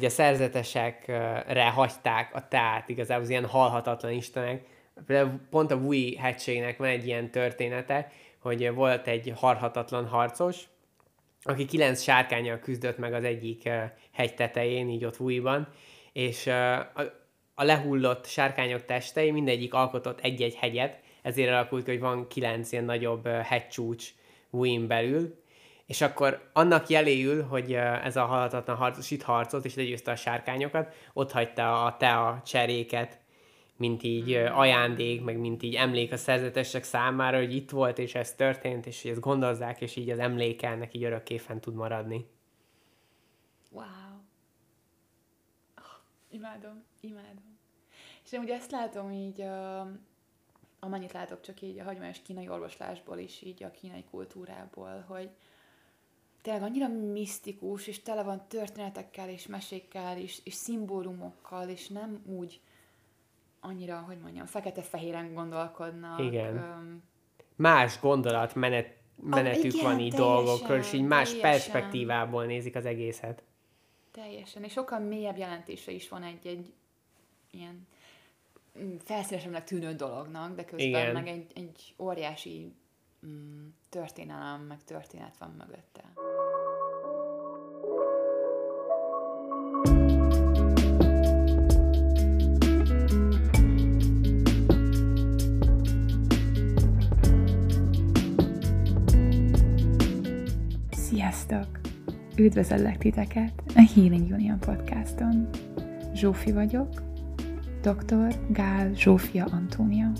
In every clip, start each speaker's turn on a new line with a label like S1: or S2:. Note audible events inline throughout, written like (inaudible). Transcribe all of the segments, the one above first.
S1: hogy a szerzetesekre hagyták a teát, igazából az ilyen halhatatlan istenek. Például pont a Wui hegységnek van egy ilyen története, hogy volt egy harhatatlan harcos, aki kilenc sárkányjal küzdött meg az egyik hegy tetején, így ott Wuiban, és a lehullott sárkányok testei mindegyik alkotott egy-egy hegyet, ezért alakult hogy van kilenc ilyen nagyobb hegycsúcs Wuin belül, és akkor annak jeléül, hogy ez a halhatatlan harcos itt harcolt, és legyőzte a sárkányokat, ott hagyta a te a cseréket, mint így ajándék, meg mint így emlék a szerzetesek számára, hogy itt volt, és ez történt, és hogy ezt gondozzák, és így az emléke ennek így örökké fent tud maradni.
S2: Wow. Oh, imádom, imádom. És én ugye ezt látom így, uh, amennyit látok csak így a hagyományos kínai orvoslásból is, így a kínai kultúrából, hogy tényleg annyira misztikus, és tele van történetekkel, és mesékkel, és, és szimbólumokkal, és nem úgy annyira, hogy mondjam, fekete-fehéren gondolkodnak.
S1: Igen. Um, más gondolat menet, menetük igen, van így dolgokról, és így más teljesen. perspektívából nézik az egészet.
S2: Teljesen, és sokkal mélyebb jelentése is van egy-egy ilyen mm, felszínesemnek tűnő dolognak, de közben Igen. meg egy, egy óriási mm, történelem, meg történet van mögötte. Sziasztok! Üdvözöllek titeket a Healing Union podcaston. Zsófi vagyok, dr. Gál Zsófia Antónia.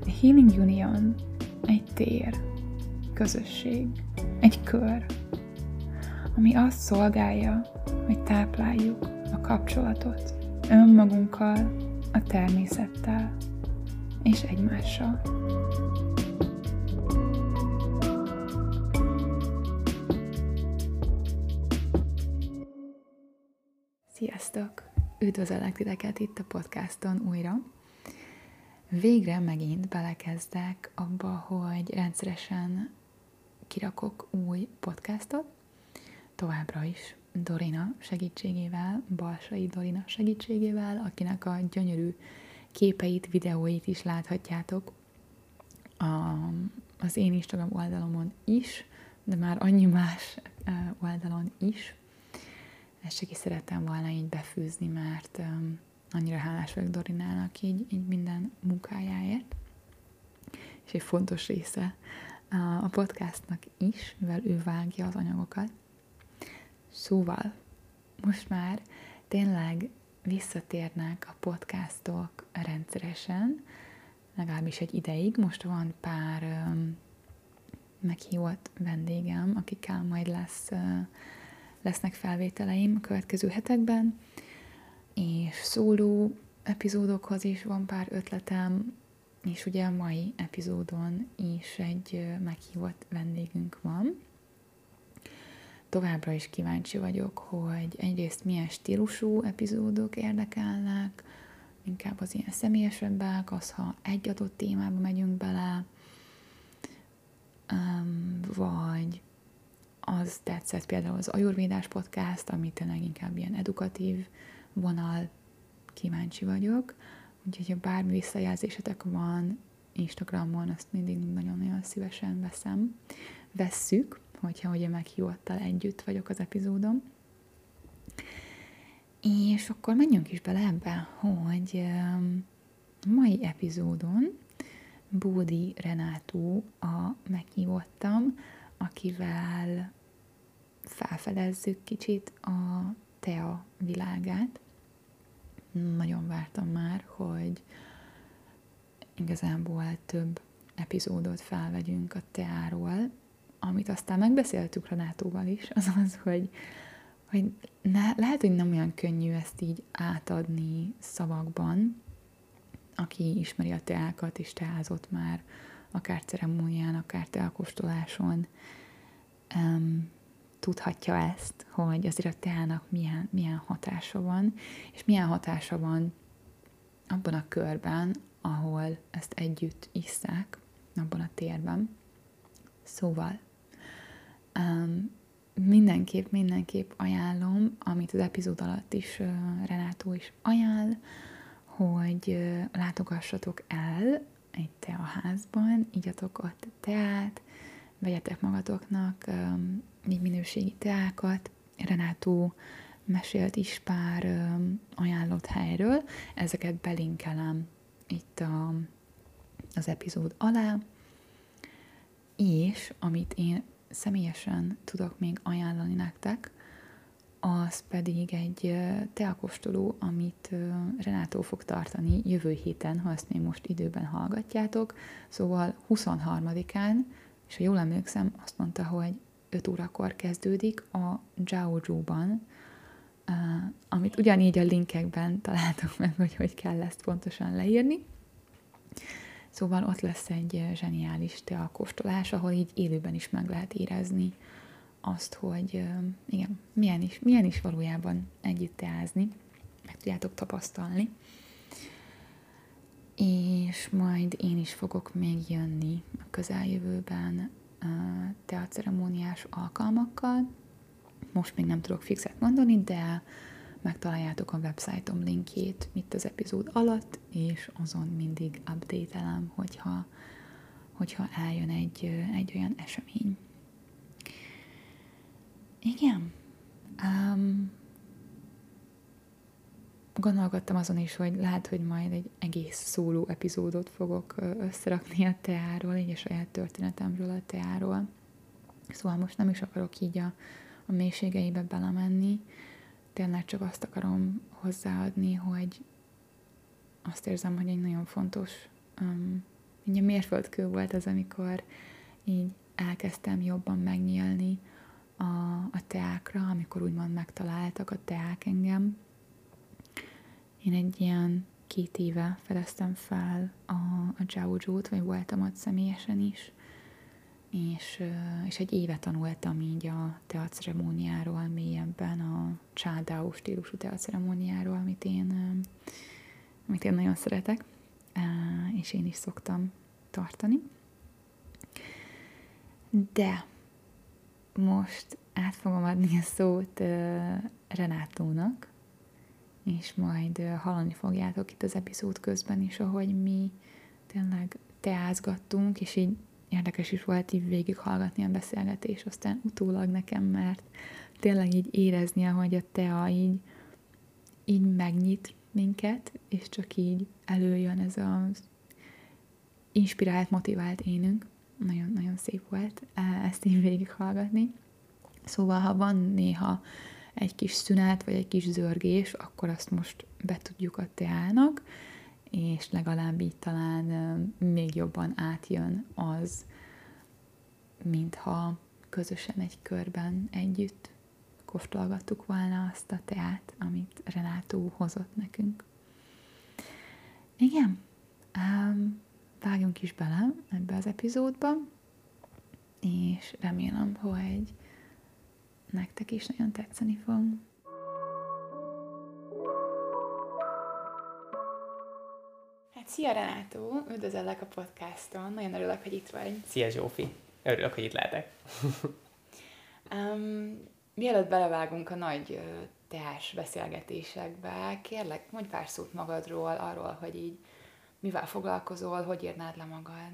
S2: A Healing Union egy tér, közösség, egy kör, ami azt szolgálja, hogy tápláljuk a kapcsolatot önmagunkkal, a természettel és egymással. Sziasztok! Üdvözöllek titeket itt a podcaston újra. Végre megint belekezdek abba, hogy rendszeresen kirakok új podcastot, továbbra is Dorina segítségével, Balsai Dorina segítségével, akinek a gyönyörű képeit, videóit is láthatjátok a, az én Instagram oldalomon is, de már annyi más oldalon is. Ezt csak is szerettem volna így befűzni, mert annyira hálás vagyok Dorinának így, így minden munkájáért. És egy fontos része a podcastnak is, mivel ő vágja az anyagokat. Szóval, most már tényleg visszatérnek a podcastok rendszeresen, legalábbis egy ideig. Most van pár um, meghívott vendégem, akikkel majd lesz, uh, lesznek felvételeim a következő hetekben, és szóló epizódokhoz is van pár ötletem, és ugye a mai epizódon is egy meghívott vendégünk van. Továbbra is kíváncsi vagyok, hogy egyrészt milyen stílusú epizódok érdekelnek, inkább az ilyen személyesebbek, az, ha egy adott témába megyünk bele, vagy az tetszett például az Ajurvédás podcast, ami tényleg inkább ilyen edukatív vonal, kíváncsi vagyok. Úgyhogy, ha bármi visszajelzésetek van Instagramon, azt mindig nagyon-nagyon szívesen veszem. Vesszük, hogyha ugye meghívottal együtt vagyok az epizódom. És akkor menjünk is bele ebbe, hogy mai epizódon Bódi Renátó a meghívottam, akivel felfedezzük kicsit a tea világát. Nagyon vártam már, hogy igazából több epizódot felvegyünk a teáról, amit aztán megbeszéltük Renátóval is, az az, hogy, hogy ne, lehet, hogy nem olyan könnyű ezt így átadni szavakban, aki ismeri a teákat és teázott már, akár ceremónián, akár teakostoláson, um, tudhatja ezt, hogy azért a teának milyen, milyen hatása van, és milyen hatása van abban a körben, ahol ezt együtt isszák, abban a térben. Szóval, um, mindenképp, mindenképp ajánlom, amit az epizód alatt is uh, Renátó is ajánl, hogy uh, látogassatok el egy teaházban, igyatok ott teát, vegyetek magatoknak um, így minőségi teákat. Renátó mesélt is pár ajánlott helyről, ezeket belinkelem itt a, az epizód alá, és amit én személyesen tudok még ajánlani nektek, az pedig egy teakostoló, amit Renátó fog tartani jövő héten, ha ezt még most időben hallgatjátok. Szóval 23-án, és ha jól emlékszem, azt mondta, hogy 5 órakor kezdődik a Zhaoju-ban, amit ugyanígy a linkekben találtok meg, hogy hogy kell ezt pontosan leírni. Szóval ott lesz egy zseniális teakóstolás, ahol így élőben is meg lehet érezni azt, hogy igen, milyen is, milyen is valójában együtt teázni, meg tudjátok tapasztalni. És majd én is fogok még jönni a közeljövőben teaceremóniás alkalmakkal. Most még nem tudok fixet mondani, de megtaláljátok a websájtom linkjét itt az epizód alatt, és azon mindig update-elem, hogyha, hogyha eljön egy, egy olyan esemény. Igen. Um, gondolkodtam azon is, hogy lehet, hogy majd egy egész szóló epizódot fogok összerakni a teáról, így a saját történetemről a teáról. Szóval most nem is akarok így a, a mélységeibe belemenni, tényleg csak azt akarom hozzáadni, hogy azt érzem, hogy egy nagyon fontos um, ugye mérföldkő volt az, amikor így elkezdtem jobban megnyílni a, a teákra, amikor úgymond megtaláltak a teák engem. Én egy ilyen két éve fedeztem fel a, a Zhaoju-t, vagy voltam ott személyesen is, és, és egy éve tanultam így a teaceremóniáról mélyebben, a csádáo stílusú teaceremóniáról, amit én, amit én nagyon szeretek, és én is szoktam tartani. De most át fogom adni a szót Renátónak, és majd hallani fogjátok itt az epizód közben is, ahogy mi tényleg teázgattunk, és így érdekes is volt így végighallgatni a beszélgetés, aztán utólag nekem, mert tényleg így érezni, ahogy a tea így, így megnyit minket, és csak így előjön ez az inspirált, motivált énünk. Nagyon, nagyon szép volt e, ezt így végighallgatni. Szóval, ha van néha egy kis szünet, vagy egy kis zörgés, akkor azt most betudjuk a teának, és legalább így talán még jobban átjön az, mintha közösen egy körben együtt kóstolgattuk volna azt a teát, amit Renátó hozott nekünk. Igen, um, vágjunk is bele ebbe az epizódba, és remélem, hogy nektek is nagyon tetszeni fog. Szia Renátó, üdvözöllek a podcaston, nagyon örülök, hogy itt vagy.
S1: Szia Zsófi, örülök, hogy itt lehetek. (laughs)
S2: um, mielőtt belevágunk a nagy teás beszélgetésekbe, kérlek, mondj pár szót magadról, arról, hogy így mivel foglalkozol, hogy írnád le magad.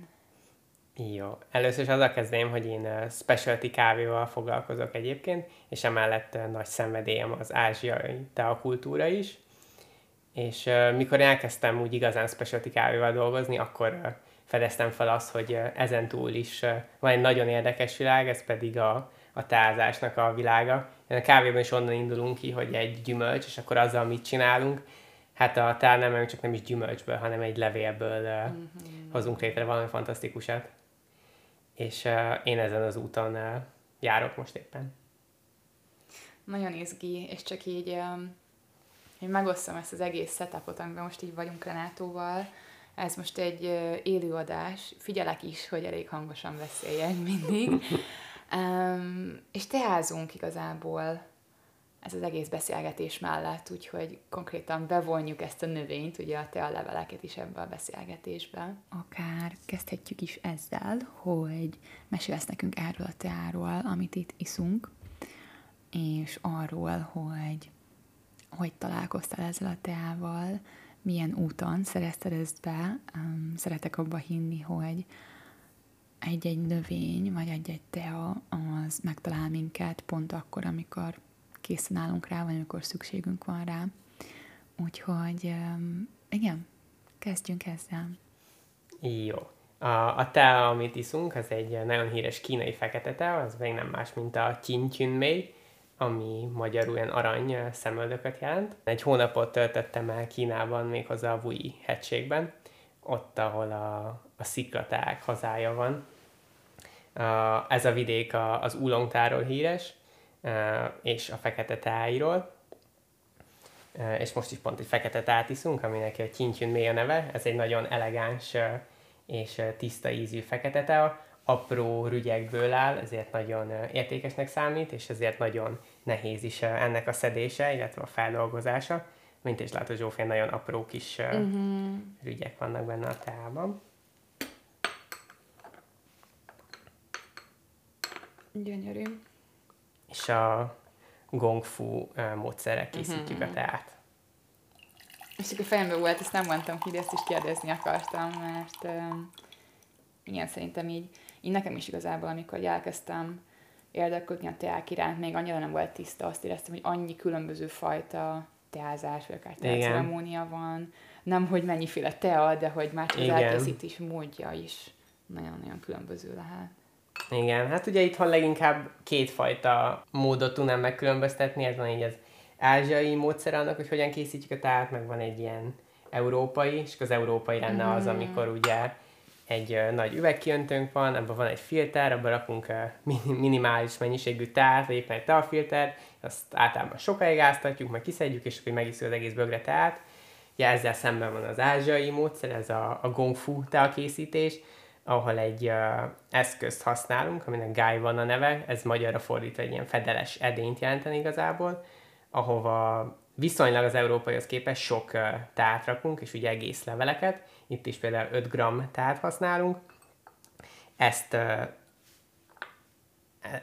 S1: Jó. Először is azzal kezdeném, hogy én specialty kávéval foglalkozok egyébként, és emellett nagy szenvedélyem az ázsiai teakultúra is és uh, mikor elkezdtem úgy igazán specialty kávéval dolgozni, akkor fedeztem fel azt, hogy ezen túl is van egy nagyon érdekes világ, ez pedig a, a tázásnak a világa. A kávében is onnan indulunk ki, hogy egy gyümölcs, és akkor azzal mit csinálunk. Hát a tár nem csak nem is gyümölcsből, hanem egy levélből mm-hmm. hozunk létre valami fantasztikusat. És uh, én ezen az úton uh, járok most éppen.
S2: Nagyon izgi, és csak így um hogy megosztom ezt az egész setupot, amiben most így vagyunk Renátóval. Ez most egy élőadás, figyelek is, hogy elég hangosan beszéljek mindig. (laughs) um, és teázunk igazából ez az egész beszélgetés mellett, úgyhogy konkrétan bevonjuk ezt a növényt, ugye a te a leveleket is ebbe a beszélgetésbe. Akár kezdhetjük is ezzel, hogy mesélsz nekünk erről a teáról, amit itt iszunk, és arról, hogy hogy találkoztál ezzel a teával, milyen úton szerezted ezt be. Szeretek abba hinni, hogy egy-egy növény, vagy egy-egy tea, az megtalál minket pont akkor, amikor készen állunk rá, vagy amikor szükségünk van rá. Úgyhogy igen, kezdjünk ezzel.
S1: Jó. A, a tea, amit iszunk, az egy nagyon híres kínai fekete tea, az még nem más, mint a Qin ami magyarul ilyen arany szemöldököt jelent. Egy hónapot töltöttem el Kínában, méghozzá a Wui hegységben, ott, ahol a, a sziklaták hazája van. Ez a vidék az Ulongtáról híres, és a fekete tájról. És most is pont egy fekete tát iszunk, aminek a Kintyun mély a neve. Ez egy nagyon elegáns és tiszta ízű fekete tea apró rügyekből áll, ezért nagyon értékesnek számít, és ezért nagyon nehéz is ennek a szedése, illetve a feldolgozása. Mint is látod, Zsófia, nagyon apró kis uh-huh. rügyek vannak benne a teában.
S2: Gyönyörű.
S1: És a gongfu módszerrel készítjük uh-huh. a teát.
S2: És akkor fejemben volt, ezt nem mondtam ki, de ezt is kérdezni akartam, mert uh, igen, szerintem így így nekem is igazából, amikor elkezdtem érdeklődni a teák iránt, még annyira nem volt tiszta, azt éreztem, hogy annyi különböző fajta teázás, vagy akár teaceremónia van, nem, hogy mennyiféle tea, de hogy már csak az elkészítés módja is nagyon-nagyon különböző lehet.
S1: Igen, hát ugye itthon leginkább kétfajta módot tudnám megkülönböztetni, ez van így az ázsiai módszer annak, hogy hogyan készítjük a teát, meg van egy ilyen európai, és az európai lenne az, mhm. amikor ugye egy nagy üvegkiöntőnk van, abban van egy filter, abban rakunk minimális mennyiségű teát, vagy éppen egy teafilter, azt általában sokáig áztatjuk, majd kiszedjük, és akkor megiszunk az egész bögre teát. Ugye ezzel szemben van az ázsiai módszer, ez a, a gongfu készítés, ahol egy uh, eszközt használunk, aminek gai van a neve, ez magyarra fordítva egy ilyen fedeles edényt jelenteni igazából, ahova viszonylag az európaihoz képest sok uh, teát rakunk, és ugye egész leveleket, itt is például 5 g teát használunk. Ezt,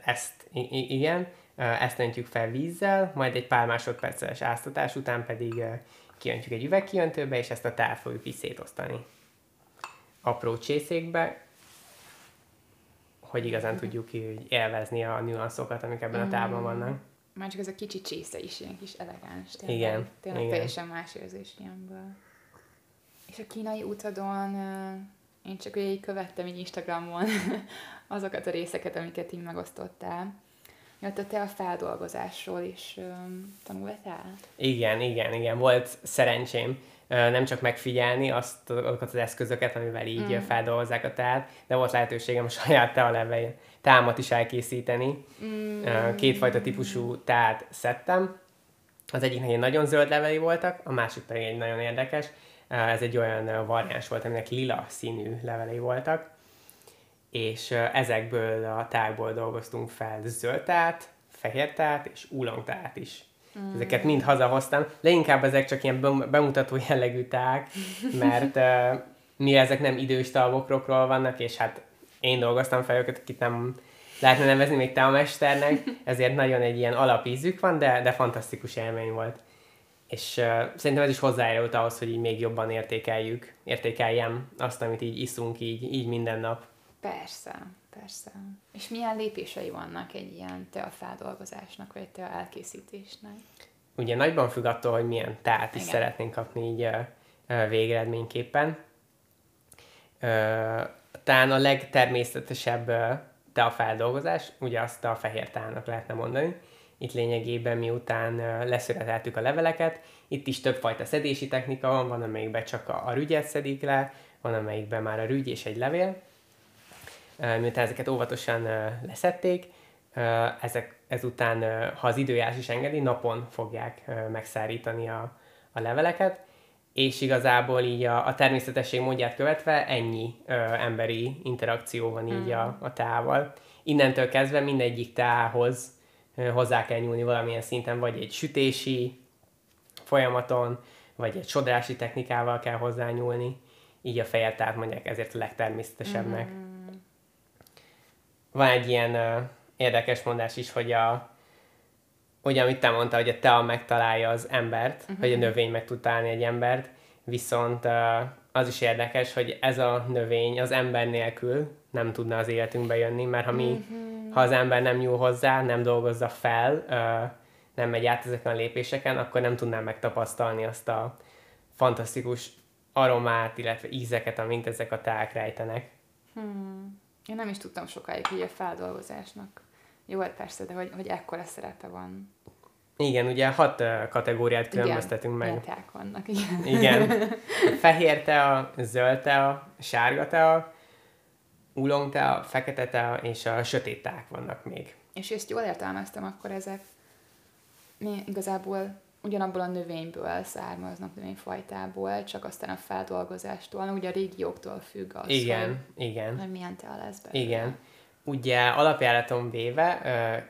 S1: ezt igen, ezt öntjük fel vízzel, majd egy pár másodperces áztatás után pedig kiöntjük egy üvegkiöntőbe, és ezt a teát fogjuk is szétosztani. Apró csészékbe, hogy igazán tudjuk így élvezni a nüanszokat, amik ebben a tában mm. vannak.
S2: Már csak ez a kicsi csésze is ilyen kis elegáns. Tényleg, igen. Tényleg igen. teljesen más érzés ilyenből. És a kínai utadon én csak így követtem így Instagramon (laughs) azokat a részeket, amiket így megosztottál. Mert te a feldolgozásról is um, tanultál?
S1: Igen, igen, igen. Volt szerencsém nem csak megfigyelni azt, azokat az eszközöket, amivel így mm. feldolgozzák a teát, de volt lehetőségem a (laughs) saját tealeveil támat is elkészíteni. Mm. Kétfajta típusú teát szedtem. Az egyiknek egy nagyon zöld levei voltak, a másik pedig egy nagyon érdekes, ez egy olyan variáns volt, aminek lila színű levelei voltak, és ezekből a tájból dolgoztunk fel zöldtát, fehértát és úlongtát is. Mm. Ezeket mind hazahoztam. Leginkább ezek csak ilyen bemutató jellegű ták, mert uh, mi ezek nem idős talbokrokról vannak, és hát én dolgoztam fel őket, akit nem lehetne nevezni még te a mesternek, ezért nagyon egy ilyen alapízük van, de, de fantasztikus élmény volt és uh, szerintem ez is hozzájárult ahhoz, hogy így még jobban értékeljük, értékeljem azt, amit így iszunk így, így minden nap.
S2: Persze, persze. És milyen lépései vannak egy ilyen teafeldolgozásnak, vagy tea elkészítésnek?
S1: Ugye nagyban függ attól, hogy milyen teát is szeretnénk kapni így végeredményképpen. Talán a legtermészetesebb teafeldolgozás, ugye azt a fehér teának lehetne mondani, itt lényegében miután leszületeltük a leveleket, itt is többfajta szedési technika van, van amelyikben csak a, a rügyet szedik le, van amelyikben már a rügy és egy levél. Miután ezeket óvatosan leszették, ezek, ezután, ha az időjárás is engedi, napon fogják megszárítani a, a leveleket, és igazából így a, a természetesség módját követve ennyi ö, emberi interakció van így mm. a, a tával. Innentől kezdve mindegyik tához hozzá kell nyúlni valamilyen szinten, vagy egy sütési folyamaton, vagy egy sodrási technikával kell hozzányúlni, így a fejet tehát mondják ezért a legtermészetesebbnek. Mm. Van egy ilyen uh, érdekes mondás is, hogy a, ugye, amit te mondtál, hogy a tea megtalálja az embert, uh-huh. hogy a növény meg tud találni egy embert, viszont az is érdekes, hogy ez a növény az ember nélkül nem tudna az életünkbe jönni, mert ha mi, uh-huh. ha az ember nem nyúl hozzá, nem dolgozza fel, nem megy át ezeken a lépéseken, akkor nem tudnám megtapasztalni azt a fantasztikus aromát, illetve ízeket, amint ezek a teák rejtenek.
S2: Hmm. Én nem is tudtam sokáig így a feldolgozásnak. Jó, hát persze, de hogy, hogy ekkora szerepe van.
S1: Igen, ugye hat uh, kategóriát különböztetünk
S2: igen,
S1: meg.
S2: Igen, vannak, igen.
S1: Igen. (laughs) Fehér tea, zöld tea, sárga tea, ulong tea, fekete tea és a sötét teák vannak még.
S2: És ezt jól értelmeztem, akkor ezek mi igazából ugyanabból a növényből származnak, növényfajtából, csak aztán a feldolgozástól, ugye a régióktól függ az,
S1: igen,
S2: hogy,
S1: igen.
S2: hogy milyen tea lesz belőle.
S1: Igen. Ugye alapjáraton véve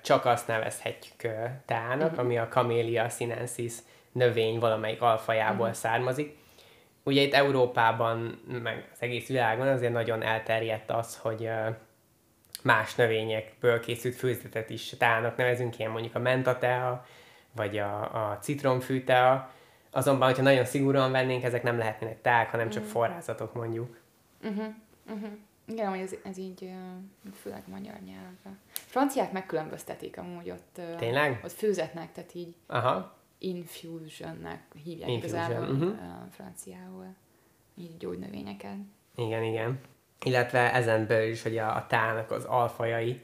S1: csak azt nevezhetjük teának, uh-huh. ami a Camellia sinensis növény valamelyik alfajából uh-huh. származik. Ugye itt Európában, meg az egész világon azért nagyon elterjedt az, hogy más növényekből készült főzetet is teának nevezünk, ilyen mondjuk a mentatea, vagy a, a citromfűtea. Azonban, hogyha nagyon szigorúan vennénk, ezek nem lehetnének teák, hanem csak uh-huh. forrázatok mondjuk.
S2: Uh-huh. Uh-huh. Igen, hogy ez, ez így főleg magyar nyelvben. Franciák megkülönböztetik amúgy ott.
S1: Tényleg?
S2: Ott főzetnek, tehát így
S1: Aha.
S2: infusionnek hívják
S1: Infusion.
S2: igazából
S1: uh-huh.
S2: franciául. Így gyógynövényeket.
S1: Igen, igen. Illetve ezen belül is, hogy a, a tának az alfajai,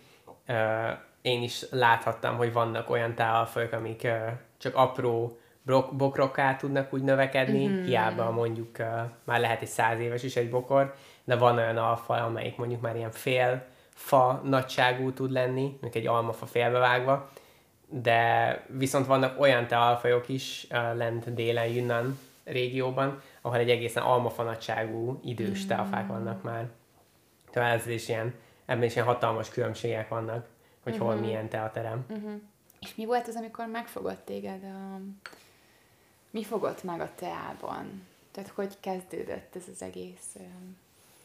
S1: uh, én is láthattam, hogy vannak olyan tálalfajok, amik uh, csak apró brok- bokrokká tudnak úgy növekedni, mm-hmm. hiába mondjuk uh, már lehet egy száz éves is egy bokor, de van olyan alfa, amelyik mondjuk már ilyen fél fa nagyságú tud lenni, mondjuk egy almafa félbevágva, de viszont vannak olyan tealfajok is uh, lent délen Yunnan régióban, ahol egy egészen almafa nagyságú idős mm. teafák vannak már. Tehát ez is ilyen, ebben is ilyen hatalmas különbségek vannak, hogy mm-hmm. hol milyen teaterem.
S2: Mm-hmm. És mi volt az, amikor megfogott téged a... Mi fogott meg a teában? Tehát hogy kezdődött ez az egész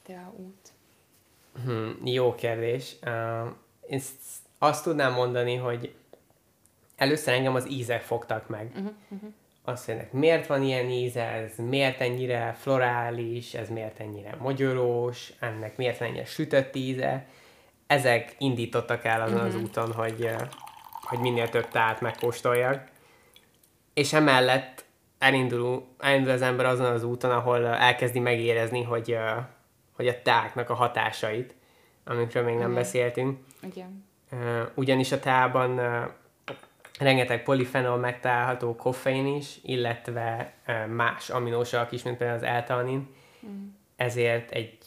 S2: tea út?
S1: Hmm, jó kérdés. Uh, én azt tudnám mondani, hogy először engem az ízek fogtak meg. Uh-huh, uh-huh. Azt mondják, miért van ilyen íze, ez miért ennyire florális, ez miért ennyire mogyorós, ennek miért van ennyire sütött íze. Ezek indítottak el azon az úton, hogy, hogy minél több tát megkóstoljak. És emellett elindul, elindul az ember azon az úton, ahol elkezdi megérezni, hogy hogy a teáknak a hatásait, amikről még nem Igen. beszéltünk.
S2: Igen.
S1: Ugyanis a teában rengeteg polifenol megtalálható, koffein is, illetve más aminósavak is, mint például az L-tanin. Mm. Ezért egy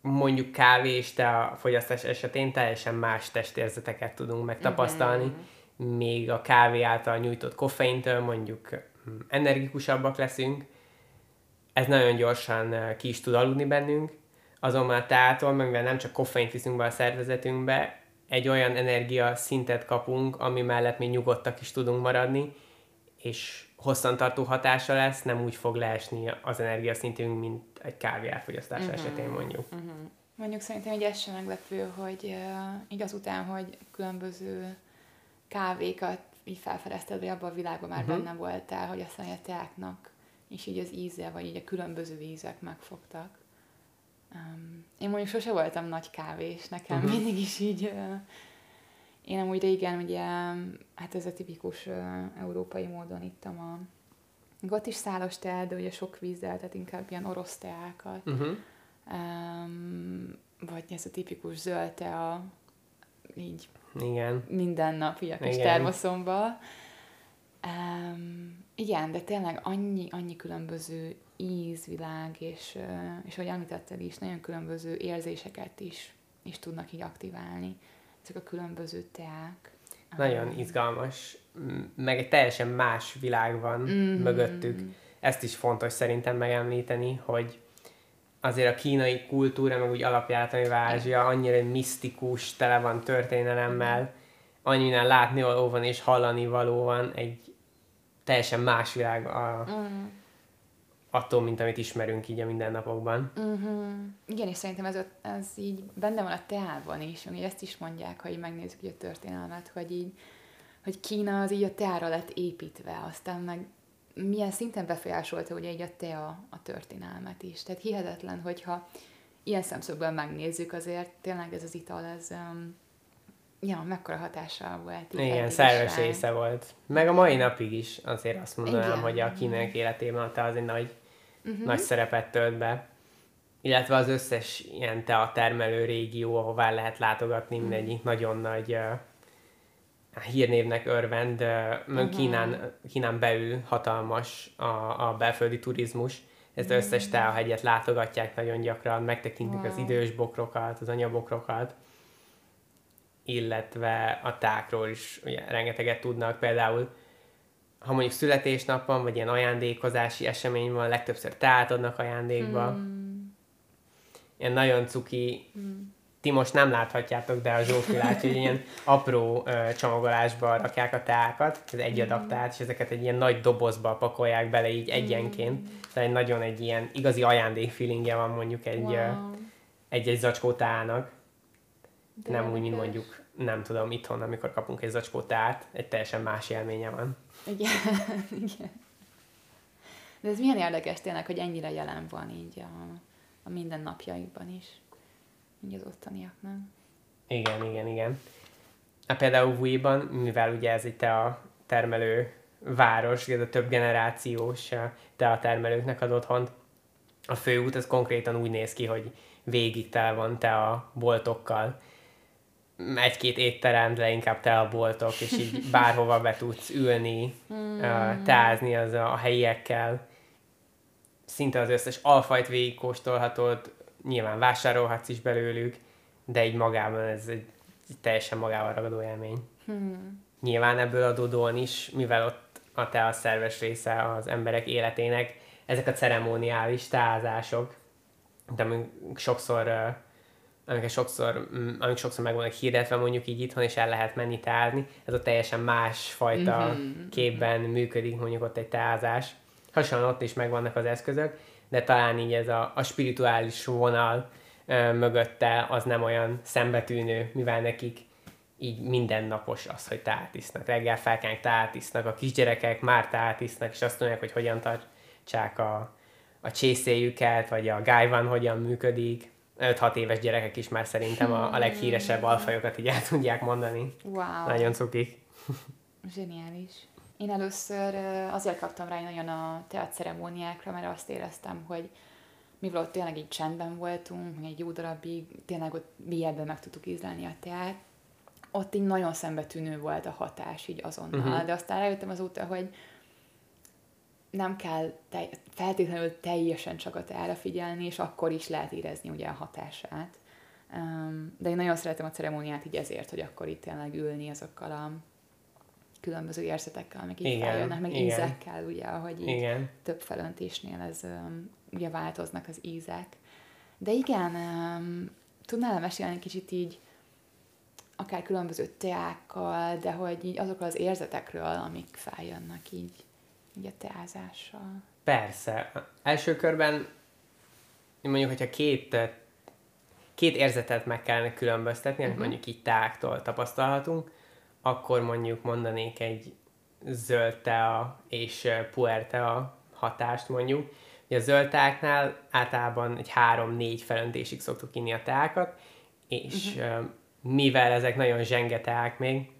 S1: mondjuk kávé és te a fogyasztás esetén teljesen más testérzeteket tudunk megtapasztalni, mm-hmm. még a kávé által nyújtott koffeintől mondjuk mm, energikusabbak leszünk, ez nagyon gyorsan ki is tud aludni bennünk, azonban a teától, mivel nem csak koffeint viszünk be a szervezetünkbe, egy olyan energia szintet kapunk, ami mellett mi nyugodtak is tudunk maradni, és hosszantartó hatása lesz, nem úgy fog leesni az energiaszintünk, mint egy kávé elfogyasztás uh-huh. esetén mondjuk. Uh-huh.
S2: Mondjuk szerintem egy ez sem meglepő, hogy uh, igaz után, hogy különböző kávékat így felfedezted, vagy abban a világban már uh-huh. benne voltál, hogy aztán a teáknak és így az íze, vagy így a különböző ízek megfogtak. Um, én mondjuk sose voltam nagy kávés, nekem uh-huh. mindig is így... Uh, én amúgy régen ugye, hát ez a tipikus uh, európai módon ittam a ott is szálos teát, de ugye sok vízzel, tehát inkább ilyen orosz teákat. Uh-huh. Um, vagy ez a tipikus zöld tea, így
S1: Igen.
S2: minden nap így a kis termoszomba. Um, igen, de tényleg annyi, annyi különböző ízvilág, és, és ahogy említetted is, nagyon különböző érzéseket is, is tudnak így aktiválni. Ezek a különböző teák.
S1: Nagyon izgalmas, meg egy teljesen más világ van mm-hmm. mögöttük. Ezt is fontos szerintem megemlíteni, hogy azért a kínai kultúra, meg úgy alapjátani Ázsia annyira misztikus, tele van történelemmel, annyi minden látni való van és hallani való van, egy teljesen más világ a, uh-huh. Attól, mint amit ismerünk így a mindennapokban.
S2: Uh-huh. Igen, és szerintem ez, ez így benne van a teában is, ugye ezt is mondják, ha így megnézzük így a történelmet, hogy így hogy Kína az így a teára lett építve, aztán meg milyen szinten befolyásolta ugye így a tea a történelmet is. Tehát hihetetlen, hogyha ilyen szemszögből megnézzük, azért tényleg ez az ital, ez um, ja, mekkora hatással volt.
S1: Igen, szerves része volt. Meg a mai napig is azért azt mondanám, Igen. hogy a kínaiak életében te az egy nagy, uh-huh. nagy szerepet tölt be. Illetve az összes ilyen tea termelő régió, ahová lehet látogatni, uh-huh. mindegyik nagyon nagy uh, hírnévnek örvend. Uh-huh. Kínán, Kínán belül hatalmas a, a belföldi turizmus. Ezt uh-huh. összes hegyet látogatják nagyon gyakran, megtekintik wow. az idős bokrokat, az anyabokrokat illetve a tákról is ugye, rengeteget tudnak. Például, ha mondjuk születésnap van, vagy ilyen ajándékozási esemény van, legtöbbször teát adnak ajándékba. Hmm. Ilyen nagyon cuki, hmm. ti most nem láthatjátok, de a Zsófi (laughs) látja, hogy ilyen apró ö, csomagolásba rakják a teákat, az egy adag hmm. teát, és ezeket egy ilyen nagy dobozba pakolják bele így egyenként. Hmm. Tehát egy nagyon egy ilyen igazi ajándék feelingje van mondjuk egy, wow. egy-egy zacskó teának. De nem úgy, mint mondjuk, nem tudom, itthon, amikor kapunk egy zacskó teát, egy teljesen más élménye van.
S2: Igen, (laughs) igen. De ez milyen érdekes tényleg, hogy ennyire jelen van így a, a mindennapjaikban is, így az ottaniaknak.
S1: Igen, igen, igen. A például Wii-ban, mivel ugye ez te a termelő város, ez a több generációs te a termelőknek ad otthont, a főút az konkrétan úgy néz ki, hogy végig tele van te a boltokkal, egy-két étterem, de inkább te a boltok, és így (laughs) bárhova be tudsz ülni, hmm. tázni az a helyiekkel. Szinte az összes alfajt végigkóstolhatod, nyilván vásárolhatsz is belőlük, de így magában ez egy, egy teljesen magával ragadó élmény. Hmm. Nyilván ebből adódóan is, mivel ott a te a szerves része az emberek életének, ezek a ceremoniális tázások, de sokszor uh, amiket sokszor, mm, amik sokszor meg vannak hirdetve mondjuk így itthon, és el lehet menni tázni. Ez a teljesen másfajta mm-hmm. képben működik mondjuk ott egy tázás. Hasonlóan ott is megvannak az eszközök, de talán így ez a, a spirituális vonal ö, mögötte az nem olyan szembetűnő, mivel nekik így mindennapos az, hogy tát isznak. Reggel felkelnek, tát isznak, a kisgyerekek már tát isznak, és azt mondják, hogy hogyan tartsák a, a csészéjüket, vagy a gájvan hogyan működik 5-6 éves gyerekek is már szerintem a, a leghíresebb hmm. alfajokat így el tudják mondani. Wow. Nagyon cukik.
S2: Zseniális. Én először azért kaptam rá nagyon a teat ceremóniákra, mert azt éreztem, hogy mivel ott tényleg így csendben voltunk, egy jó darabig, tényleg ott mélyebben meg tudtuk ízlelni a teát, ott így nagyon szembetűnő volt a hatás így azonnal, uh-huh. de aztán rájöttem azóta, hogy nem kell te, feltétlenül teljesen csak a teára figyelni, és akkor is lehet érezni ugye a hatását. De én nagyon szeretem a ceremóniát így ezért, hogy akkor itt tényleg ülni azokkal a különböző érzetekkel, amik itt feljönnek, meg igen. ízekkel, ugye, ahogy így igen. több felöntésnél ez ugye változnak az ízek. De igen, tudnál mesélni kicsit így akár különböző teákkal, de hogy így azokról az érzetekről, amik feljönnek így így a teázással.
S1: Persze. Első körben mondjuk, hogyha két, két érzetet meg kellene különböztetni, uh-huh. mondjuk így teáktól tapasztalhatunk, akkor mondjuk mondanék egy zöld tea és puer tea hatást mondjuk. Ugye a zöld teáknál általában egy három-négy felöntésig szoktuk inni a teákat, és uh-huh. mivel ezek nagyon zsenge teák még,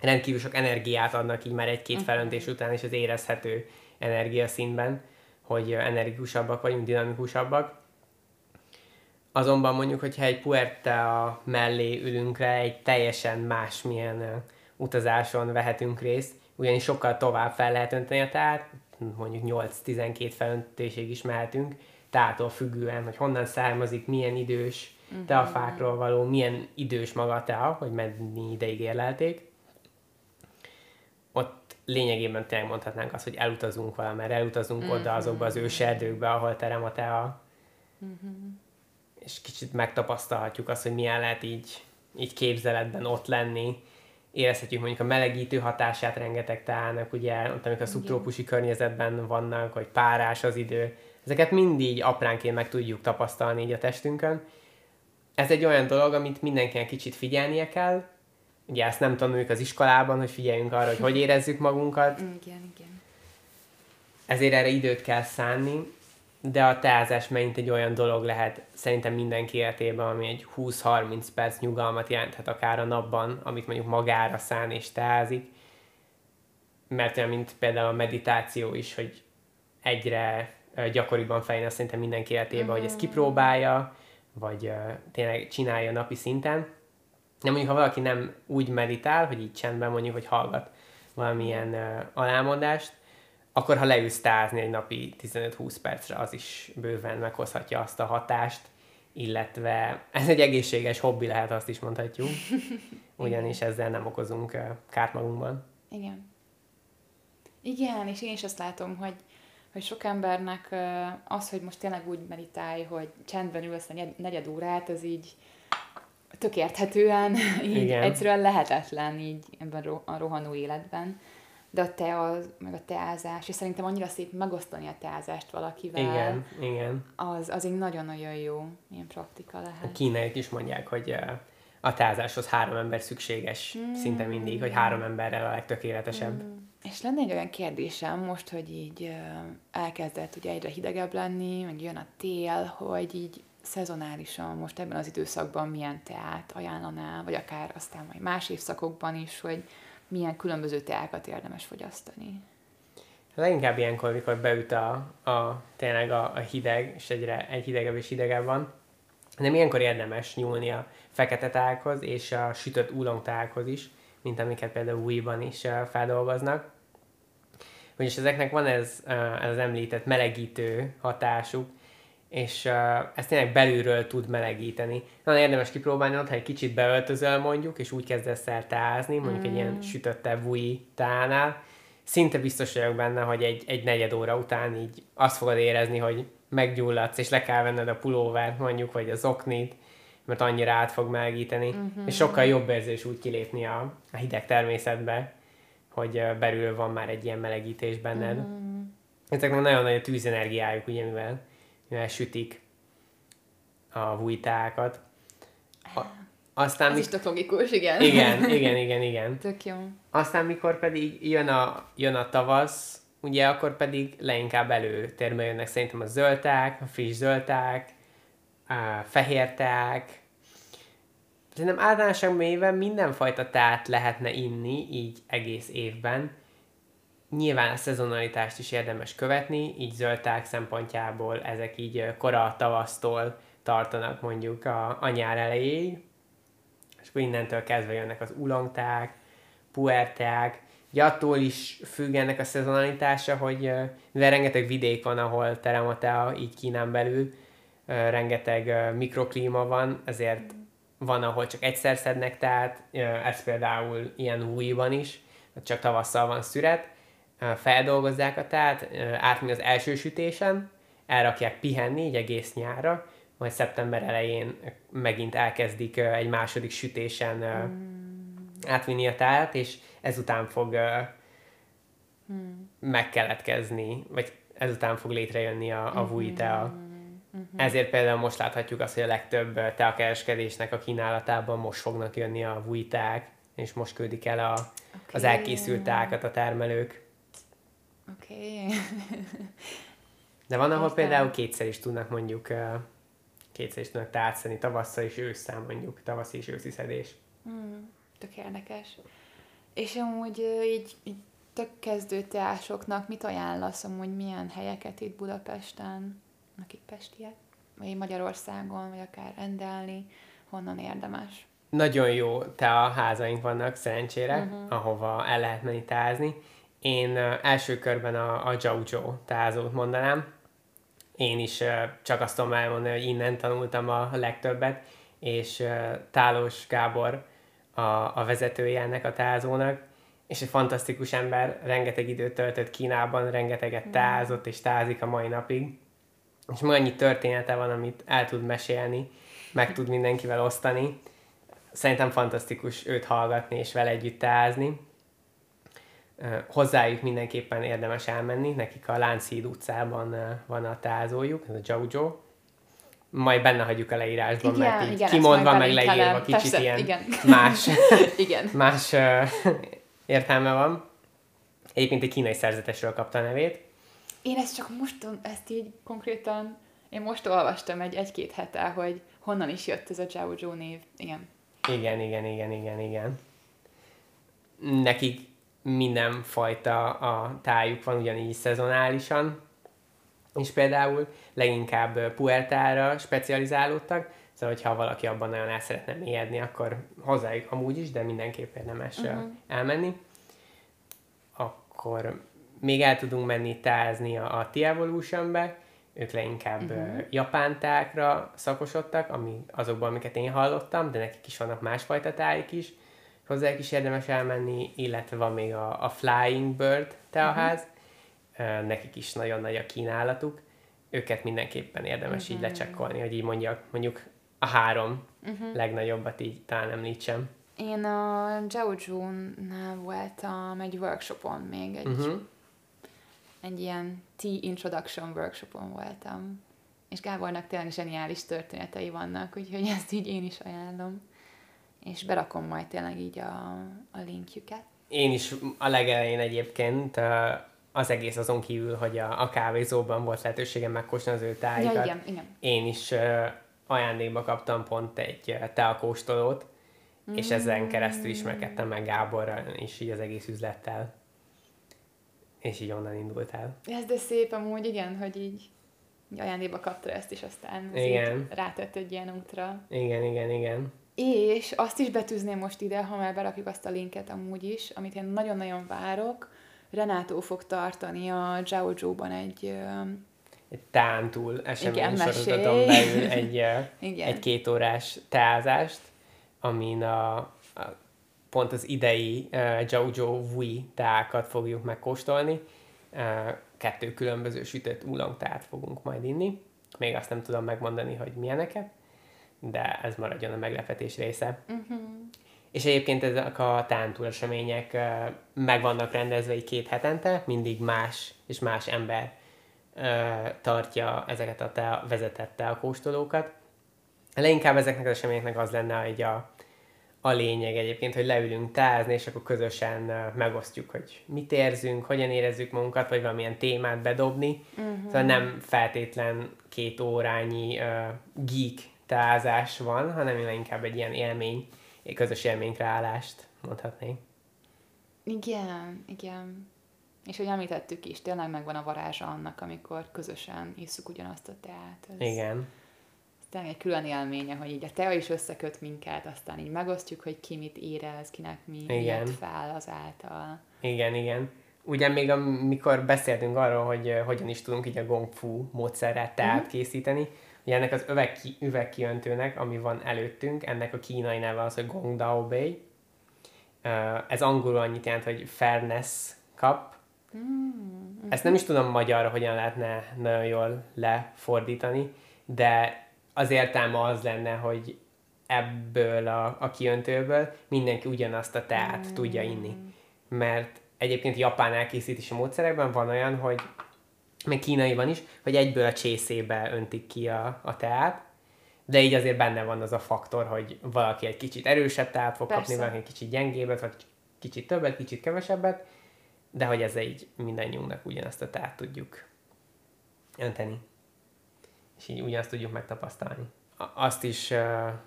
S1: rendkívül sok energiát adnak így már egy-két uh-huh. felöntés után, és az érezhető energiaszínben, hogy energikusabbak vagyunk, dinamikusabbak. Azonban mondjuk, hogyha egy puerta mellé ülünk le, egy teljesen másmilyen utazáson vehetünk részt, ugyanis sokkal tovább fel lehet önteni a teát, mondjuk 8-12 felöntésig is mehetünk, tától függően, hogy honnan származik, milyen idős uh-huh. teafákról való, milyen idős maga a tea, hogy mennyi ideig érlelték lényegében tényleg mondhatnánk azt, hogy elutazunk valamerre, elutazunk mm-hmm. oda azokba az őserdőkbe, ahol terem a mm-hmm. és kicsit megtapasztalhatjuk azt, hogy milyen lehet így, így képzeletben ott lenni, érezhetjük mondjuk a melegítő hatását rengeteg teának, ugye, amikor a szubtrópusi környezetben vannak, hogy párás az idő, ezeket mindig apránként meg tudjuk tapasztalni így a testünkön. Ez egy olyan dolog, amit mindenkinek kicsit figyelnie kell, ugye ezt nem tanuljuk az iskolában, hogy figyeljünk arra, hogy hogy érezzük magunkat.
S2: Igen, igen.
S1: Ezért erre időt kell szánni, de a teázás megint egy olyan dolog lehet szerintem mindenki életében, ami egy 20-30 perc nyugalmat jelenthet akár a napban, amit mondjuk magára szán és teázik, mert olyan, mint például a meditáció is, hogy egyre gyakoriban fejlődne szerintem mindenki életében, mm-hmm. hogy ezt kipróbálja, vagy uh, tényleg csinálja napi szinten. De mondjuk, ha valaki nem úgy meditál, hogy így csendben mondjuk, hogy hallgat valamilyen uh, alámondást, akkor ha leülsz tázni egy napi 15-20 percre, az is bőven meghozhatja azt a hatást, illetve ez egy egészséges hobbi lehet, azt is mondhatjuk, (laughs) ugyanis ezzel nem okozunk uh, kárt magunkban.
S2: Igen. Igen, és én is azt látom, hogy, hogy sok embernek az, hogy most tényleg úgy meditálj, hogy csendben ülsz a negyed órát, az így tök érthetően, így Igen. egyszerűen lehetetlen így ebben a rohanó életben. De a te az, meg a teázás, és szerintem annyira szép megosztani a teázást valakivel.
S1: Igen, igen.
S2: Az, az egy nagyon-nagyon jó ilyen praktika lehet.
S1: A kínaiak is mondják, hogy a teázáshoz három ember szükséges mm. szinte mindig, hogy három emberrel a legtökéletesebb. Mm.
S2: És lenne egy olyan kérdésem most, hogy így elkezdett ugye egyre hidegebb lenni, meg jön a tél, hogy így szezonálisan most ebben az időszakban milyen teát ajánlanál, vagy akár aztán majd más évszakokban is, hogy milyen különböző teákat érdemes fogyasztani?
S1: Leginkább ilyenkor, mikor beüt a, a tényleg a, a hideg, és egyre egy hidegebb és hidegebb van, de ilyenkor érdemes nyúlni a fekete tághoz és a sütött úlongtághoz is, mint amiket például újban is feldolgoznak. Ugyanis ezeknek van ez, ez az említett melegítő hatásuk, és ezt tényleg belülről tud melegíteni. Nagyon érdemes kipróbálni ott, ha egy kicsit beöltözöl mondjuk, és úgy kezdesz el tázni, mondjuk mm. egy ilyen mm. sütötte új tánál, szinte biztos vagyok benne, hogy egy, egy negyed óra után így azt fogod érezni, hogy meggyulladsz, és le kell venned a pulóvert mondjuk, vagy az oknit, mert annyira át fog melegíteni, uh-huh. és sokkal jobb érzés úgy kilépni a, a hideg természetbe, hogy belül van már egy ilyen melegítés benned. Uh-huh. Ezeknek nagyon nagy a tűzenergiájuk, ugye, mivel sütik a vújtákat.
S2: A, aztán Ez mi... is tök logikus, igen.
S1: Igen, (laughs) igen, igen, igen.
S2: Tök jó.
S1: Aztán mikor pedig jön a, jön a tavasz, ugye akkor pedig leinkább előtérbe jönnek szerintem a zöldták, a friss zöldták, a fehér teák. Szerintem általánosan éven mindenfajta teát lehetne inni, így egész évben. Nyilván a szezonalitást is érdemes követni, így zöldták szempontjából ezek így kora tavasztól tartanak mondjuk a, a nyár elejéig, és akkor innentől kezdve jönnek az ulongták, puerták, Ugye attól is függ ennek a szezonalitása, hogy mivel rengeteg vidék van, ahol terem a tea, így Kínán belül, rengeteg mikroklíma van, ezért van, ahol csak egyszer szednek tehát, ez például ilyen újban is, csak tavasszal van szüret, feldolgozzák a teát, átmegy az első sütésen, elrakják pihenni így egész nyára, majd szeptember elején megint elkezdik egy második sütésen mm. átvinni a teát, és ezután fog mm. megkeletkezni, vagy ezután fog létrejönni a, a mm-hmm. tea. Uh-huh. Ezért például most láthatjuk azt, hogy a legtöbb teakereskedésnek a kínálatában most fognak jönni a vújták, és most küldik el a, okay. az elkészült teákat a termelők.
S2: Oké. Okay.
S1: De van, ahol Aztán... például kétszer is tudnak mondjuk kétszer is tudnak szedni, tavasszal és ősszel mondjuk, tavaszi és őszi szedés.
S2: Hmm, tök érdekes. És amúgy így, így tök kezdő teásoknak mit ajánlasz, amúgy milyen helyeket itt Budapesten? akik pestiek, vagy Magyarországon, vagy akár rendelni, honnan érdemes.
S1: Nagyon jó te a házaink vannak szerencsére, uh-huh. ahova el lehet menni tázni. Én első körben a, a Jojo tázót mondanám. Én is csak azt tudom elmondani, hogy innen tanultam a legtöbbet, és Tálos Gábor a, a vezetője ennek a tázónak, és egy fantasztikus ember, rengeteg időt töltött Kínában, rengeteget tázott és tázik a mai napig és meg annyi története van, amit el tud mesélni, meg tud mindenkivel osztani. Szerintem fantasztikus őt hallgatni és vele együtt tázni. Hozzájuk mindenképpen érdemes elmenni, nekik a Lánchíd utcában van a tázójuk, ez a Jojo. majd benne hagyjuk a leírásban,
S2: Igen,
S1: mert így
S2: igen,
S1: kimondva, meg leírva kicsit
S2: Persze,
S1: ilyen
S2: igen.
S1: más, (laughs)
S2: Igen.
S1: más értelme van. Egyébként egy kínai szerzetesről kapta a nevét.
S2: Én ezt csak most, ezt így konkrétan, én most olvastam egy egy-két hete, hogy honnan is jött ez a Zhao Zhou név. Igen.
S1: Igen, igen, igen, igen, igen. Nekik mindenfajta a tájuk van ugyanígy szezonálisan, és például leginkább puertára specializálódtak, szóval hogyha valaki abban nagyon el szeretne mélyedni, akkor hozzájuk amúgy is, de mindenképp érdemes uh-huh. elmenni. Akkor még el tudunk menni tázni a, a T-Evolution-be, ők leginkább uh-huh. japán tákra szakosodtak, ami azokban, amiket én hallottam, de nekik is vannak másfajta tájik is. Hozzájuk is érdemes elmenni, illetve van még a, a Flying Bird teaház, uh-huh. nekik is nagyon nagy a kínálatuk. Őket mindenképpen érdemes uh-huh. így lecsekkolni, hogy így mondjak, mondjuk a három uh-huh. legnagyobbat így talán említsem.
S2: Én a Zhou-nál voltam egy workshopon még, egy,
S1: Uh-huh.
S2: egy ilyen tea introduction workshopon voltam. És Gábornak tényleg zseniális történetei vannak, úgyhogy ezt így én is ajánlom. És berakom majd tényleg így a, a linkjüket.
S1: Én is a legelején egyébként az egész azon kívül, hogy a, a kávézóban volt lehetőségem megkóstolni az ő tájikat.
S2: Ja, igen, igen.
S1: Én is ajándékba kaptam pont egy teakóstolót, és ezen keresztül ismerkedtem meg Gáborral, és így az egész üzlettel. És így onnan indult el.
S2: Ez de szép amúgy, igen, hogy így, ajándékba kapta ezt, és aztán
S1: Igen.
S2: rátett egy ilyen útra.
S1: Igen, igen, igen.
S2: És azt is betűzném most ide, ha már berakjuk azt a linket amúgy is, amit én nagyon-nagyon várok. Renátó fog tartani a Zhao Zhou-ban egy,
S1: Egy tántúl esemény
S2: Igen,
S1: sorozaton belül egy, (laughs) egy kétórás teázást, amin a, a pont az idei uh, Jojo Wui teákat fogjuk megkóstolni. Uh, kettő különböző sütött oolong-teát fogunk majd inni. Még azt nem tudom megmondani, hogy milyeneket, de ez maradjon a meglepetés része.
S2: uh-huh.
S1: És egyébként ezek a tántúl események ö, meg vannak rendezve így két hetente, mindig más és más ember tartja ezeket a te vezetett teakóstolókat. Leginkább ezeknek az eseményeknek az lenne egy a, a lényeg egyébként, hogy leülünk tázni, és akkor közösen megosztjuk, hogy mit érzünk, hogyan érezzük magunkat, vagy valamilyen témát bedobni. Uh-huh. Szóval nem feltétlen két órányi uh, geek tázás van, hanem inkább egy ilyen élmény, egy közös élményreállást mondhatnék.
S2: Igen, igen. És hogy említettük is, tényleg megvan a varázsa annak, amikor közösen isszuk ugyanazt a teát. Ez,
S1: Igen.
S2: ez tényleg egy külön élménye, hogy így a tea is összeköt minket, aztán így megosztjuk, hogy ki mit érez, kinek mi
S1: Igen.
S2: fel azáltal.
S1: Igen, igen. Ugye még amikor beszéltünk arról, hogy uh, hogyan is tudunk így a gong fu módszerrel teát
S2: Mhm.
S1: készíteni, ugye ennek az üvegki, üvegkiöntőnek, ami van előttünk, ennek a kínai neve az, hogy gong dao bei. Ez angolul annyit jelent, hogy fairness cup.
S2: Mm,
S1: Ezt nem is tudom magyarra, hogyan lehetne nagyon jól lefordítani, de az értelme az lenne, hogy ebből a, a kiöntőből mindenki ugyanazt a teát tudja inni. Mert egyébként japán elkészítési módszerekben van olyan, hogy meg kínaiban is, hogy egyből a csészébe öntik ki a, a teát, de így azért benne van az a faktor, hogy valaki egy kicsit erősebb teát fog kapni,
S2: Persze.
S1: valaki egy kicsit gyengébbet, vagy kicsit többet, kicsit kevesebbet, de hogy ezzel így mindannyiunknak ugyanazt a teát tudjuk önteni. És így ugyanazt tudjuk megtapasztalni. Azt is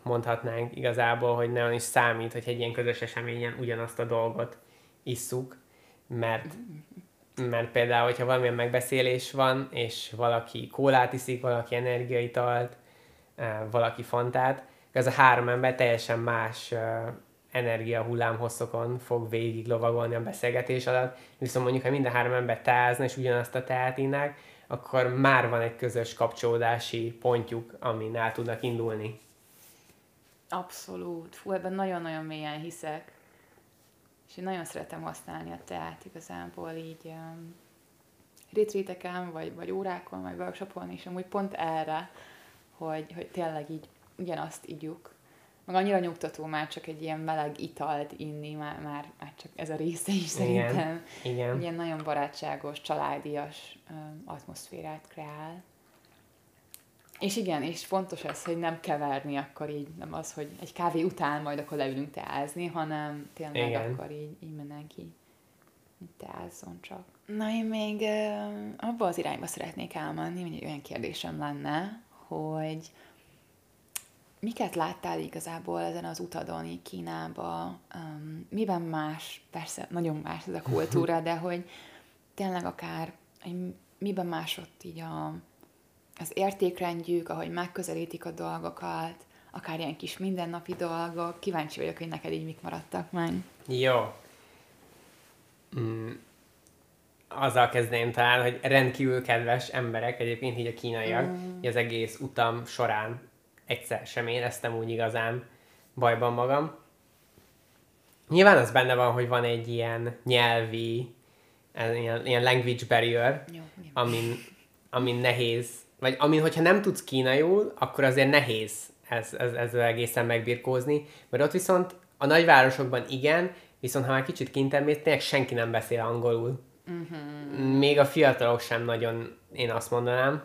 S1: mondhatnánk igazából, hogy nagyon is számít, hogy egy ilyen közös eseményen ugyanazt a dolgot isszuk, mert mert például, hogyha valamilyen megbeszélés van, és valaki kólát iszik, valaki energiaitalt, valaki fantát, az a három ember teljesen más eh, energia hullámhosszokon fog végig lovagolni a beszélgetés alatt. Viszont mondjuk, ha minden három ember tázna, és ugyanazt a teát innák, akkor már van egy közös kapcsolódási pontjuk, amin el tudnak indulni.
S2: Abszolút. Fú, ebben nagyon-nagyon mélyen hiszek. És én nagyon szeretem használni a teát igazából így um, retreateken, vagy, vagy órákon, vagy workshopon, és amúgy pont erre, hogy, hogy tényleg így ugyanazt ígyuk. Meg annyira nyugtató már csak egy ilyen meleg italt inni, már, már, már csak ez a része is szerintem.
S1: Igen.
S2: Ilyen nagyon barátságos, családias um, atmoszférát kreál. És igen, és fontos ez, hogy nem keverni akkor így, nem az, hogy egy kávé után majd akkor leülünk teázni, hanem tényleg igen. akkor így, így mindenki teázzon csak. Na én még abba az irányba szeretnék elmenni, hogy olyan kérdésem lenne, hogy miket láttál igazából ezen az utadon így Kínába? Um, miben más, persze nagyon más ez a (laughs) kultúra, de hogy tényleg akár hogy miben más ott így a, az értékrendjük, ahogy megközelítik a dolgokat, akár ilyen kis mindennapi dolgok. Kíváncsi vagyok, hogy neked így mik maradtak meg.
S1: Jó. Mm. Azzal kezdeném talán, hogy rendkívül kedves emberek, egyébként így a kínaiak, mm. az egész utam során egyszer sem éreztem úgy igazán bajban magam. Nyilván az benne van, hogy van egy ilyen nyelvi, ilyen, ilyen language barrier, Jó, amin, amin nehéz, vagy amin, hogyha nem tudsz kínaiul, akkor azért nehéz ez, ez, ezzel egészen megbirkózni, mert ott viszont a nagyvárosokban igen, viszont ha már kicsit kint mész, tényleg senki nem beszél angolul. Uh-huh. Még a fiatalok sem nagyon, én azt mondanám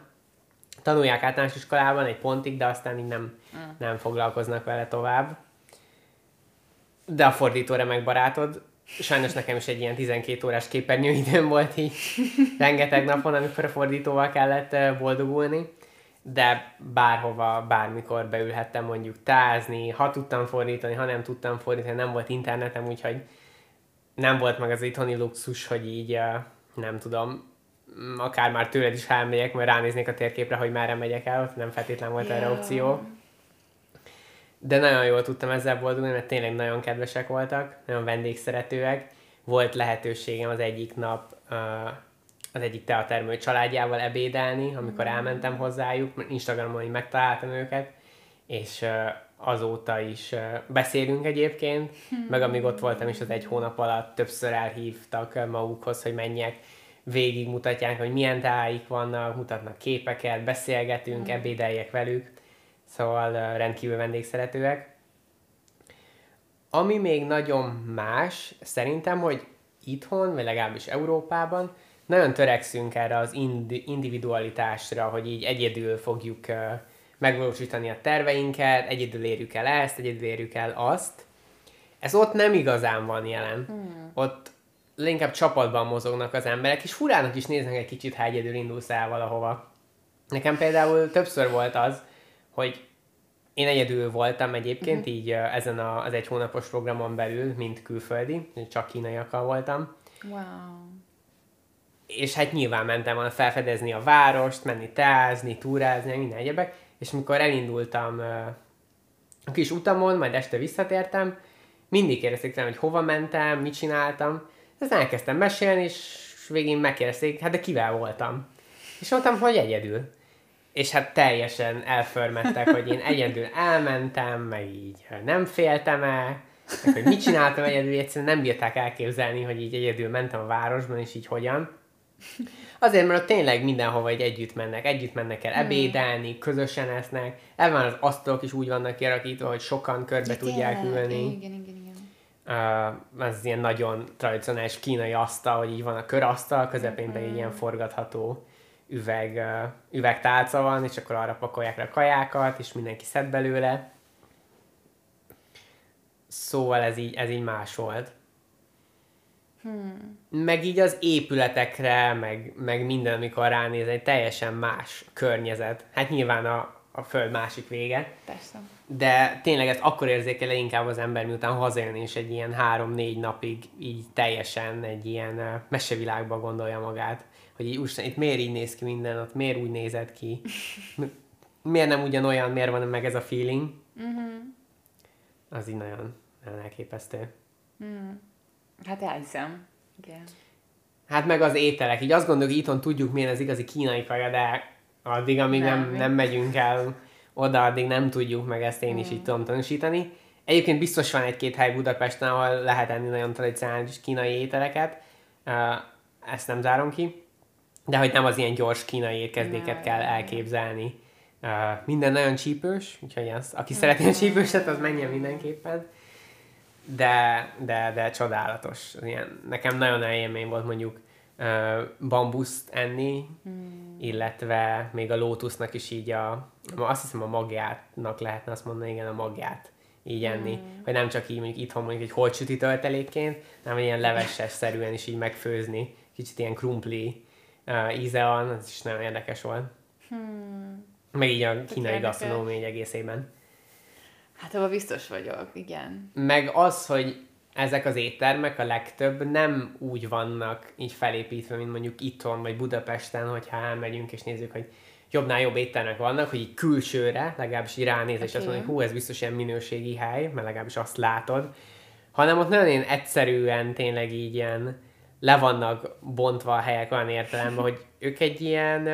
S1: tanulják általános iskolában egy pontig, de aztán így nem, mm. nem foglalkoznak vele tovább. De a fordító remek barátod. Sajnos nekem is egy ilyen 12 órás képernyőidőm volt így rengeteg napon, amikor a fordítóval kellett boldogulni. De bárhova, bármikor beülhettem mondjuk tázni, ha tudtam fordítani, ha nem tudtam fordítani, nem volt internetem, úgyhogy nem volt meg az itthoni luxus, hogy így nem tudom, akár már tőled is elmegyek, majd ránéznék a térképre, hogy merre megyek el, nem feltétlen volt yeah. erre opció. De nagyon jól tudtam ezzel boldogulni, mert tényleg nagyon kedvesek voltak, nagyon vendégszeretőek. Volt lehetőségem az egyik nap az egyik teatermű családjával ebédelni, amikor elmentem hozzájuk, Instagramon így megtaláltam őket, és azóta is beszélünk egyébként, hmm. meg amíg ott voltam is az egy hónap alatt többször elhívtak magukhoz, hogy menjek végig mutatják, hogy milyen táik vannak, mutatnak képeket, beszélgetünk, mm. ebédeljek velük, szóval rendkívül vendégszeretőek. Ami még nagyon más, szerintem, hogy itthon, vagy legalábbis Európában, nagyon törekszünk erre az individualitásra, hogy így egyedül fogjuk megvalósítani a terveinket, egyedül érjük el ezt, egyedül érjük el azt. Ez ott nem igazán van jelen. Hmm. Ott inkább csapatban mozognak az emberek, és furának is néznek egy kicsit, ha egyedül indulsz el valahova. Nekem például többször volt az, hogy én egyedül voltam egyébként, uh-huh. így ezen a, az egy hónapos programon belül, mint külföldi, csak kínaiakkal voltam.
S2: Wow.
S1: És hát nyilván mentem volna felfedezni a várost, menni teázni, túrázni, minden egyebek, és mikor elindultam a kis utamon, majd este visszatértem, mindig kérdezték tőlem, hogy hova mentem, mit csináltam, ezt elkezdtem mesélni, és végén megkérdezték, hát de kivel voltam? És mondtam, hogy egyedül. És hát teljesen elförmettek, hogy én egyedül elmentem, meg így nem féltem el, meg hogy mit csináltam egyedül, egyszerűen nem bírták elképzelni, hogy így egyedül mentem a városban, és így hogyan. Azért, mert ott tényleg mindenhova egy együtt mennek, együtt mennek el hmm. ebédelni, közösen esznek, ebben az asztalok is úgy vannak kialakítva, hogy sokan körbe ja, tudják ülni.
S2: Igen, igen, igen
S1: uh, ez ilyen nagyon tradicionális kínai asztal, hogy így van a körasztal, közepén pedig mm-hmm. ilyen forgatható üveg, üvegtálca van, és akkor arra pakolják le a kajákat, és mindenki szed belőle. Szóval ez így, ez így más volt. Hmm. Meg így az épületekre, meg, meg minden, amikor ránéz, egy teljesen más környezet. Hát nyilván a, a föld másik vége.
S2: Persze
S1: de tényleg ezt akkor érzékel inkább az ember, miután hazajön és egy ilyen három-négy napig így teljesen egy ilyen mesevilágba gondolja magát, hogy így úristen, itt miért így néz ki minden, ott miért úgy nézett ki, miért nem ugyanolyan, miért van meg ez a feeling. Uh-huh. Az így nagyon, nagyon elképesztő.
S2: Mm. Hát elhiszem. Igen.
S1: Hát meg az ételek. Így azt gondoljuk, hogy itthon tudjuk, milyen az igazi kínai kaja, de addig, amíg nem, nem, nem megyünk el oda addig nem tudjuk, meg ezt én is mm. így tudom tanúsítani. Egyébként biztos van egy-két hely Budapesten, ahol lehet enni nagyon tradicionális kínai ételeket, ezt nem zárom ki, de hogy nem az ilyen gyors kínai étkezdéket kell elképzelni. Minden nagyon csípős, úgyhogy az, aki mm. szeretné a csípőset, az menjen mindenképpen. De, de, de csodálatos. Ilyen, nekem nagyon élmény volt mondjuk ö, bambuszt enni, hmm. illetve még a lótusznak is így a, azt hiszem a magjátnak lehetne azt mondani, igen, a magját így enni. Hmm. Vagy nem csak így mondjuk itthon mondjuk egy holtsüti töltelékként, hanem ilyen leveses-szerűen is így megfőzni. Kicsit ilyen krumpli uh, íze van, ez is nagyon érdekes volt. Hmm. Meg így a kínai gasztronómia egészében.
S2: Hát abban biztos vagyok, igen.
S1: Meg az, hogy ezek az éttermek a legtöbb nem úgy vannak így felépítve, mint mondjuk itthon vagy Budapesten, hogyha elmegyünk és nézzük, hogy jobbnál jobb éttermek vannak, hogy így külsőre, legalábbis így ránéz, okay. és azt mondja, hogy hú, ez biztos ilyen minőségi hely, mert legalábbis azt látod, hanem ott nagyon ilyen egyszerűen tényleg így ilyen le vannak bontva a helyek olyan értelemben, hogy ők egy ilyen,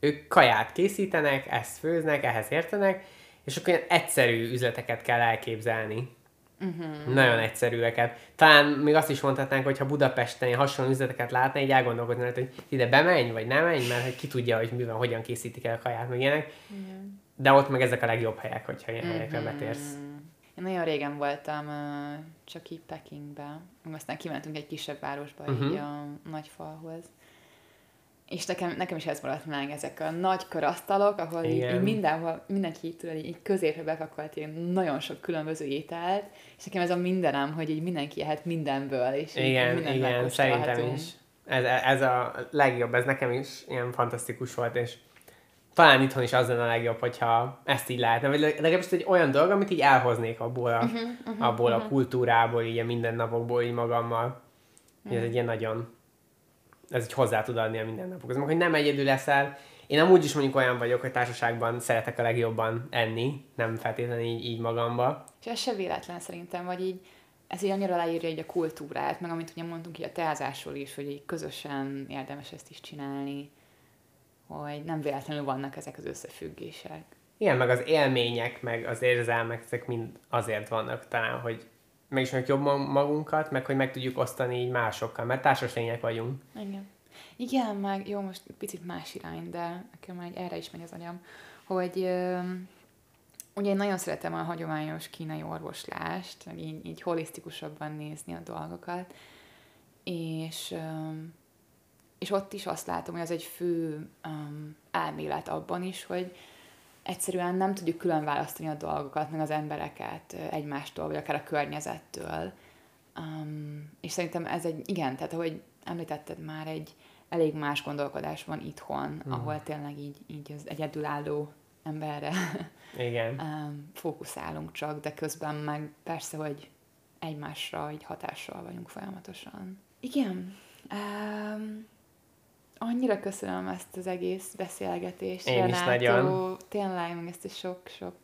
S1: ők kaját készítenek, ezt főznek, ehhez értenek, és akkor ilyen egyszerű üzleteket kell elképzelni. Uh-huh. Nagyon egyszerűeket. Talán még azt is mondhatnánk, hogy ha Budapesten hasonló üzleteket látna, így elgondolkodni, hogy ide bemenj, vagy nem menj, mert hogy ki tudja, hogy mivel, hogyan készítik el a kaját, meg ilyenek. Uh-huh. De ott meg ezek a legjobb helyek, hogyha ilyen uh-huh. helyekre betérsz.
S2: Én nagyon régen voltam csak így Pekingbe, aztán kimentünk egy kisebb városba, uh-huh. így a nagy falhoz. És nekem, nekem is ez maradt meg, ezek a nagy körasztalok, ahol így, így mindenhol, mindenki tudod, így középre bepakolt ilyen nagyon sok különböző ételt, és nekem ez a mindenem, hogy így mindenki ehet mindenből, és
S1: igen, így igen, szerintem is. Ez, ez a legjobb, ez nekem is ilyen fantasztikus volt, és talán itthon is az lenne a legjobb, hogyha ezt így lehetne, vagy legalábbis egy olyan dolog, amit így elhoznék abból a, uh-huh, uh-huh, abból uh-huh. a kultúrából, így a mindennapokból így magammal. Uh-huh. Ez egy ilyen nagyon, ez így hozzá tud adni a mindennapokhoz. Hogy nem egyedül leszel, én amúgy is mondjuk olyan vagyok, hogy társaságban szeretek a legjobban enni, nem feltétlenül így, így magamba.
S2: És ez se véletlen szerintem, vagy így ez így annyira leírja egy a kultúrát, meg amit ugye mondtunk így a teázásról is, hogy így közösen érdemes ezt is csinálni hogy nem véletlenül vannak ezek az összefüggések.
S1: Igen, meg az élmények, meg az érzelmek, ezek mind azért vannak talán, hogy megismerjük jobban magunkat, meg hogy meg tudjuk osztani így másokkal, mert társas lények vagyunk.
S2: Igen. Igen, meg jó, most picit más irány, de nekem már erre is megy az agyam, hogy ö, ugye én nagyon szeretem a hagyományos kínai orvoslást, meg így, így holisztikusabban nézni a dolgokat, és ö, és ott is azt látom, hogy az egy fő um, elmélet abban is, hogy egyszerűen nem tudjuk külön választani a dolgokat, meg az embereket egymástól, vagy akár a környezettől. Um, és szerintem ez egy, igen, tehát ahogy említetted már, egy elég más gondolkodás van itthon, hmm. ahol tényleg így, így az egyedülálló emberre (laughs)
S1: igen.
S2: um, fókuszálunk csak, de közben meg persze, hogy egymásra így hatással vagyunk folyamatosan. Igen. Um, annyira köszönöm ezt az egész beszélgetést.
S1: Én Renátó, is nagyon.
S2: Tényleg, meg ezt a sok-sok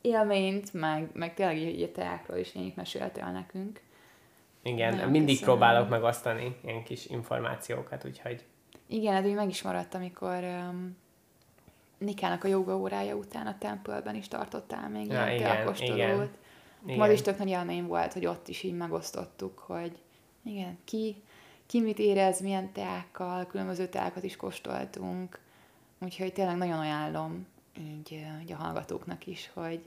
S2: élményt, meg, meg tényleg így a teákról is ennyit meséltél nekünk.
S1: Igen, nagyon mindig köszönöm. próbálok megosztani ilyen kis információkat, úgyhogy...
S2: Igen, ez úgy meg is maradt, amikor um, Nikának a joga órája után a tempölben is tartottál még ja, ilyen igen, igen, igen. Az is tök nagy élmény volt, hogy ott is így megosztottuk, hogy igen, ki ki mit érez, milyen teákkal, különböző teákat is kóstoltunk, úgyhogy tényleg nagyon ajánlom így, így a hallgatóknak is, hogy,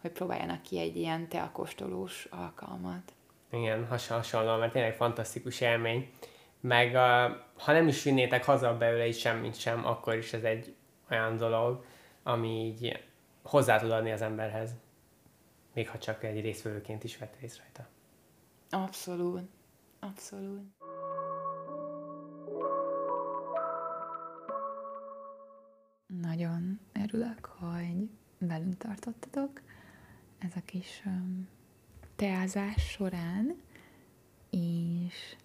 S2: hogy próbáljanak ki egy ilyen teakóstolós alkalmat.
S1: Igen, hasonló, mert tényleg fantasztikus élmény. Meg ha nem is vinnétek haza belőle is semmit sem, akkor is ez egy olyan dolog, ami így hozzá tud adni az emberhez. Még ha csak egy részvevőként is vett részt rajta.
S2: Abszolút. Abszolút. Nagyon örülök, hogy velünk tartottatok ez a kis um, teázás során, és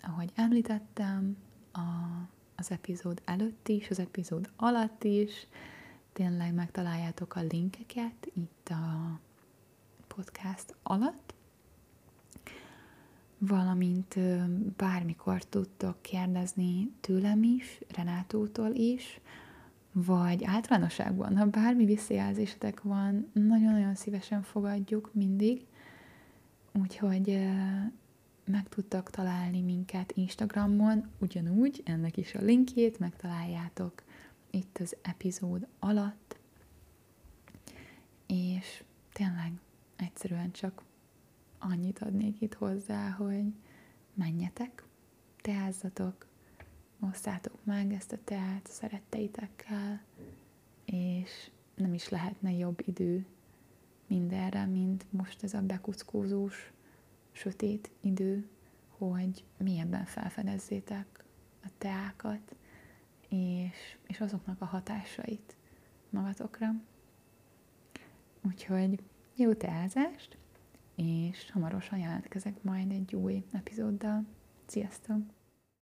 S2: ahogy említettem, a, az epizód előtt is, az epizód alatt is, tényleg megtaláljátok a linkeket itt a podcast alatt, valamint bármikor tudtok kérdezni tőlem is, Renátótól is, vagy általánosságban, ha bármi visszajelzésetek van, nagyon-nagyon szívesen fogadjuk mindig, úgyhogy meg tudtak találni minket Instagramon, ugyanúgy, ennek is a linkjét megtaláljátok itt az epizód alatt, és tényleg egyszerűen csak annyit adnék itt hozzá, hogy menjetek, teázzatok, osztátok meg ezt a teát szeretteitekkel, és nem is lehetne jobb idő mindenre, mint most ez a bekuckózós, sötét idő, hogy mélyebben felfedezzétek a teákat, és, és azoknak a hatásait magatokra. Úgyhogy jó teázást, és hamarosan jelentkezek majd egy új epizóddal. Sziasztok!